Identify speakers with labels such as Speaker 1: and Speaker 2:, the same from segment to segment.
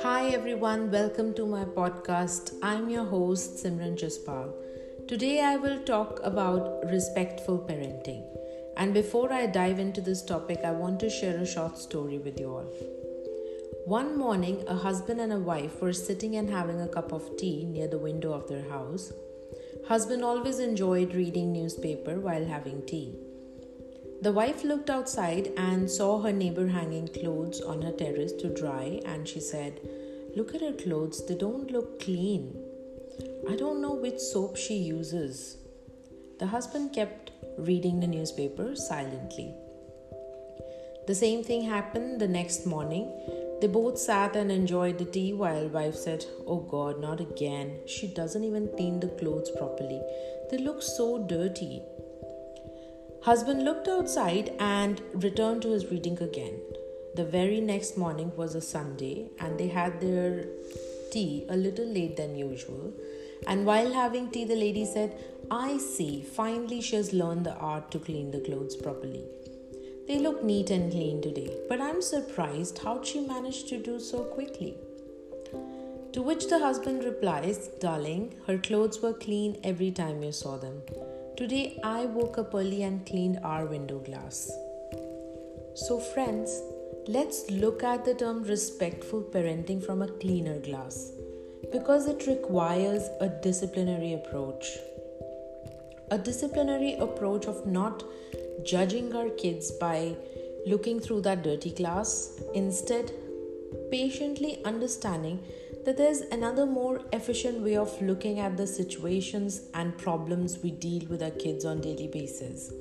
Speaker 1: Hi everyone, welcome to my podcast. I'm your host Simran Jaspal. Today I will talk about respectful parenting. And before I dive into this topic, I want to share a short story with you all. One morning, a husband and a wife were sitting and having a cup of tea near the window of their house. Husband always enjoyed reading newspaper while having tea. The wife looked outside and saw her neighbor hanging clothes on her terrace to dry, and she said, Look at her clothes, they don't look clean. I don't know which soap she uses. The husband kept reading the newspaper silently. The same thing happened the next morning. They both sat and enjoyed the tea while wife said, "Oh god, not again. She doesn't even clean the clothes properly. They look so dirty." Husband looked outside and returned to his reading again. The very next morning was a Sunday, and they had their tea a little late than usual. And while having tea, the lady said, I see, finally she has learned the art to clean the clothes properly. They look neat and clean today, but I'm surprised how she managed to do so quickly. To which the husband replies, Darling, her clothes were clean every time you saw them. Today I woke up early and cleaned our window glass. So, friends, let's look at the term respectful parenting from a cleaner glass because it requires a disciplinary approach. A disciplinary approach of not judging our kids by looking through that dirty glass, instead, patiently understanding that there's another more efficient way of looking at the situations and problems we deal with our kids on daily basis.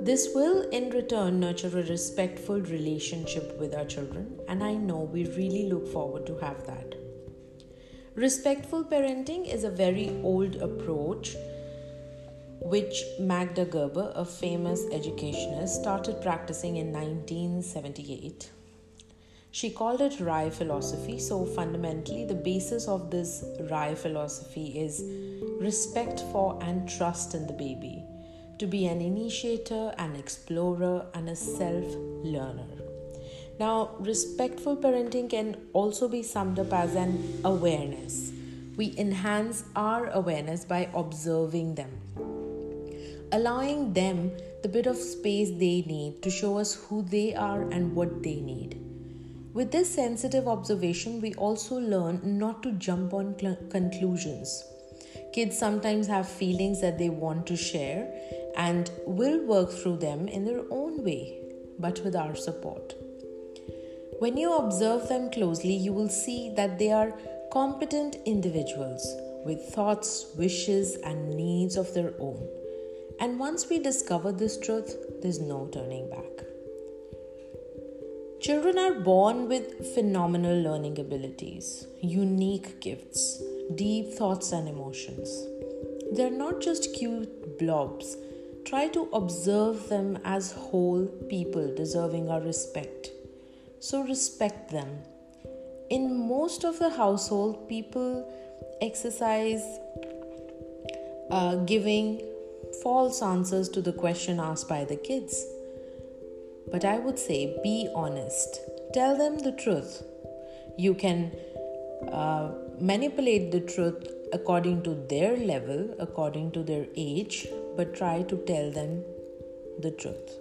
Speaker 1: This will in return nurture a respectful relationship with our children and I know we really look forward to have that. Respectful parenting is a very old approach which Magda Gerber, a famous educationist, started practicing in 1978 she called it RIE philosophy. So, fundamentally, the basis of this RIE philosophy is respect for and trust in the baby, to be an initiator, an explorer, and a self learner. Now, respectful parenting can also be summed up as an awareness. We enhance our awareness by observing them, allowing them the bit of space they need to show us who they are and what they need. With this sensitive observation, we also learn not to jump on cl- conclusions. Kids sometimes have feelings that they want to share and will work through them in their own way, but with our support. When you observe them closely, you will see that they are competent individuals with thoughts, wishes, and needs of their own. And once we discover this truth, there's no turning back. Children are born with phenomenal learning abilities, unique gifts, deep thoughts, and emotions. They're not just cute blobs. Try to observe them as whole people deserving our respect. So, respect them. In most of the household, people exercise uh, giving false answers to the question asked by the kids but I would say be honest. Tell them the truth. You can uh, manipulate the truth according to their level, according to their age, but try to tell them the truth.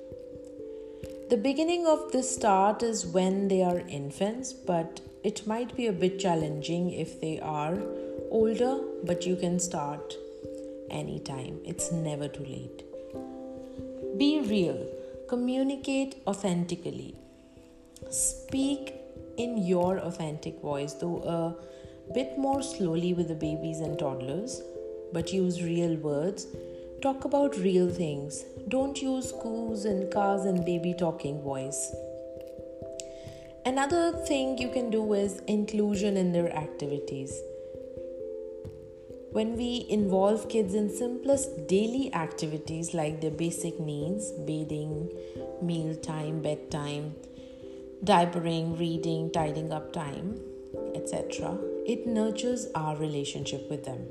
Speaker 1: The beginning of this start is when they are infants, but it might be a bit challenging if they are older, but you can start anytime. It's never too late. Be real. Communicate authentically. Speak in your authentic voice, though a bit more slowly with the babies and toddlers, but use real words. Talk about real things. Don't use coos and cars and baby talking voice. Another thing you can do is inclusion in their activities. When we involve kids in simplest daily activities like their basic needs, bathing, meal time, bedtime, diapering, reading, tidying up time, etc., it nurtures our relationship with them.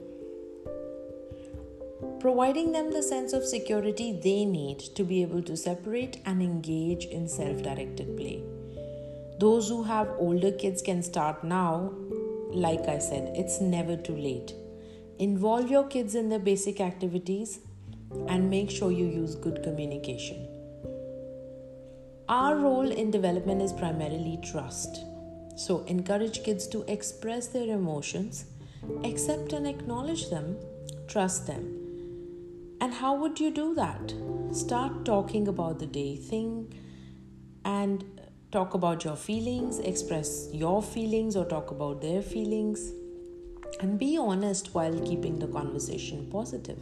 Speaker 1: providing them the sense of security they need to be able to separate and engage in self directed play. Those who have older kids can start now. Like I said, it's never too late. Involve your kids in their basic activities and make sure you use good communication. Our role in development is primarily trust. So, encourage kids to express their emotions, accept and acknowledge them, trust them. And how would you do that? Start talking about the day, thing and talk about your feelings, express your feelings or talk about their feelings, and be honest while keeping the conversation positive.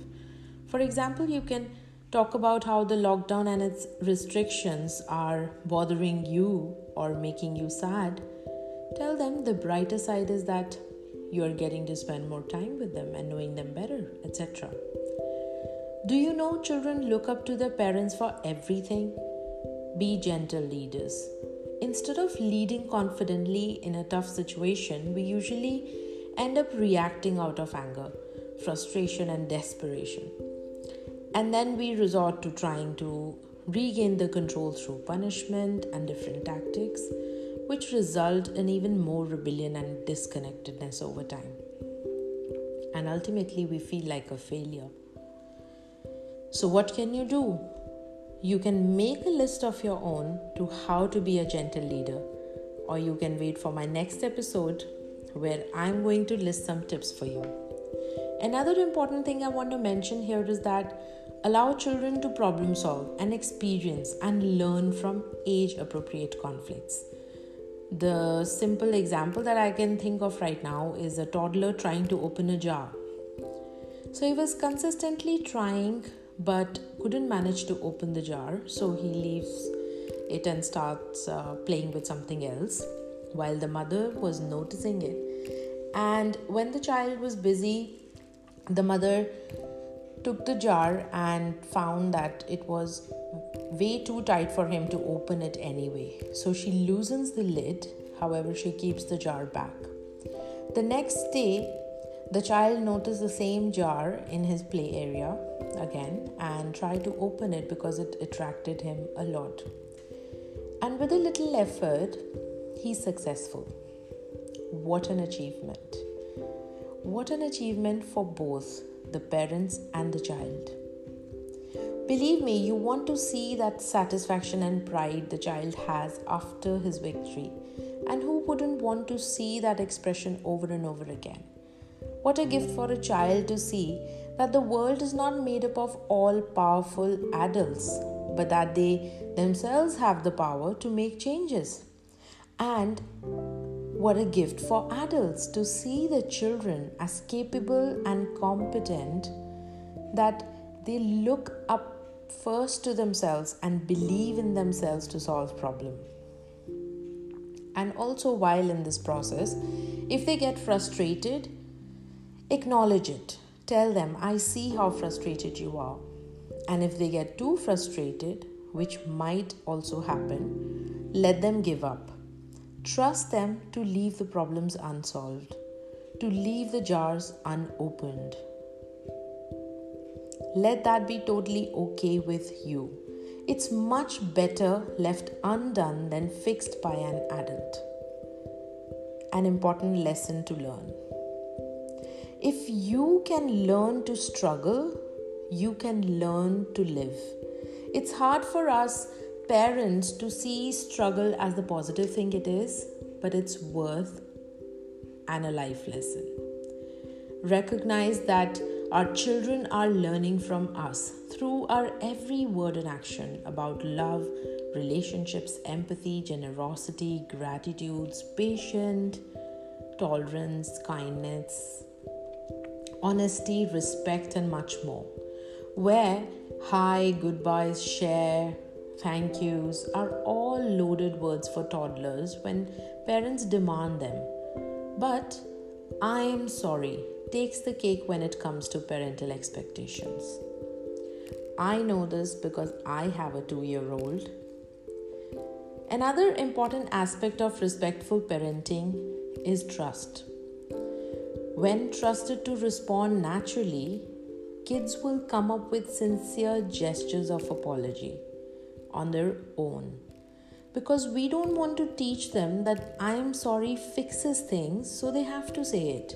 Speaker 1: For example, you can talk about how the lockdown and its restrictions are bothering you or making you sad. Tell them the brighter side is that you are getting to spend more time with them and knowing them better, etc. Do you know children look up to their parents for everything? Be gentle leaders. Instead of leading confidently in a tough situation, we usually end up reacting out of anger, frustration, and desperation. And then we resort to trying to regain the control through punishment and different tactics, which result in even more rebellion and disconnectedness over time. And ultimately, we feel like a failure. So, what can you do? You can make a list of your own to how to be a gentle leader, or you can wait for my next episode where I'm going to list some tips for you. Another important thing I want to mention here is that Allow children to problem solve and experience and learn from age appropriate conflicts. The simple example that I can think of right now is a toddler trying to open a jar. So he was consistently trying but couldn't manage to open the jar, so he leaves it and starts uh, playing with something else while the mother was noticing it. And when the child was busy, the mother took the jar and found that it was way too tight for him to open it anyway. So she loosens the lid, however, she keeps the jar back. The next day, the child noticed the same jar in his play area again and tried to open it because it attracted him a lot. And with a little effort, he's successful. What an achievement! What an achievement for both the parents, and the child. Believe me, you want to see that satisfaction and pride the child has after his victory. And who wouldn't want to see that expression over and over again? What a gift for a child to see that the world is not made up of all powerful adults, but that they themselves have the power to make changes. And what a gift for adults to see the children as capable and competent that they look up first to themselves and believe in themselves to solve problem. And also while in this process if they get frustrated acknowledge it. Tell them i see how frustrated you are. And if they get too frustrated which might also happen let them give up Trust them to leave the problems unsolved, to leave the jars unopened. Let that be totally okay with you. It's much better left undone than fixed by an adult. An important lesson to learn. If you can learn to struggle, you can learn to live. It's hard for us parents to see struggle as the positive thing it is, but it's worth and a life lesson. Recognize that our children are learning from us through our every word and action about love, relationships, empathy, generosity, gratitude, patience, tolerance, kindness, honesty, respect, and much more. Where hi, goodbyes, share, thank yous are all loaded words for toddlers when parents demand them. But I am sorry takes the cake when it comes to parental expectations. I know this because I have a two year old. Another important aspect of respectful parenting is trust. When trusted to respond naturally, kids will come up with sincere gestures of apology on their own. Because we don't want to teach them that I am sorry fixes things, so they have to say it.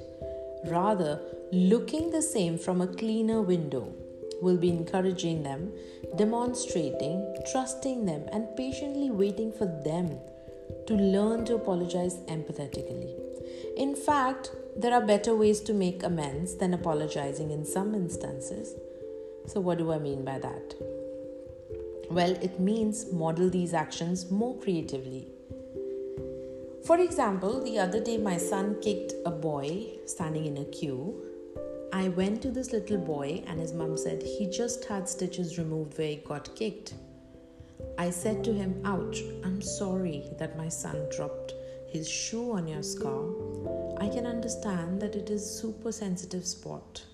Speaker 1: Rather, looking the same from a cleaner window will be encouraging them, demonstrating, trusting them, and patiently waiting for them to learn to apologize empathetically. In fact, there are better ways to make amends than apologizing in some instances. So, what do I mean by that? Well, it means model these actions more creatively. For example, the other day my son kicked a boy standing in a queue. I went to this little boy, and his mum said he just had stitches removed where he got kicked. I said to him, Ouch, I'm sorry that my son dropped his shoe on your scar. I can understand that it is a super sensitive spot.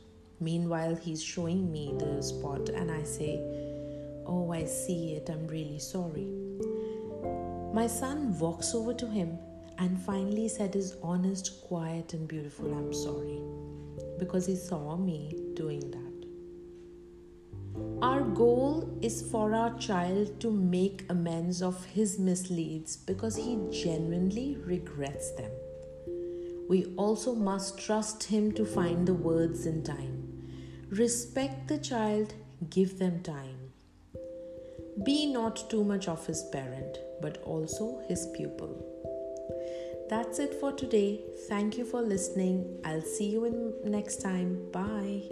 Speaker 1: Meanwhile, he's showing me the spot, and I say, Oh, I see it, I'm really sorry. My son walks over to him and finally said his honest, quiet, and beautiful I'm sorry because he saw me doing that. Our goal is for our child to make amends of his misleads because he genuinely regrets them. We also must trust him to find the words in time. Respect the child, give them time. Be not too much of his parent, but also his pupil. That's it for today. Thank you for listening. I'll see you in next time. Bye.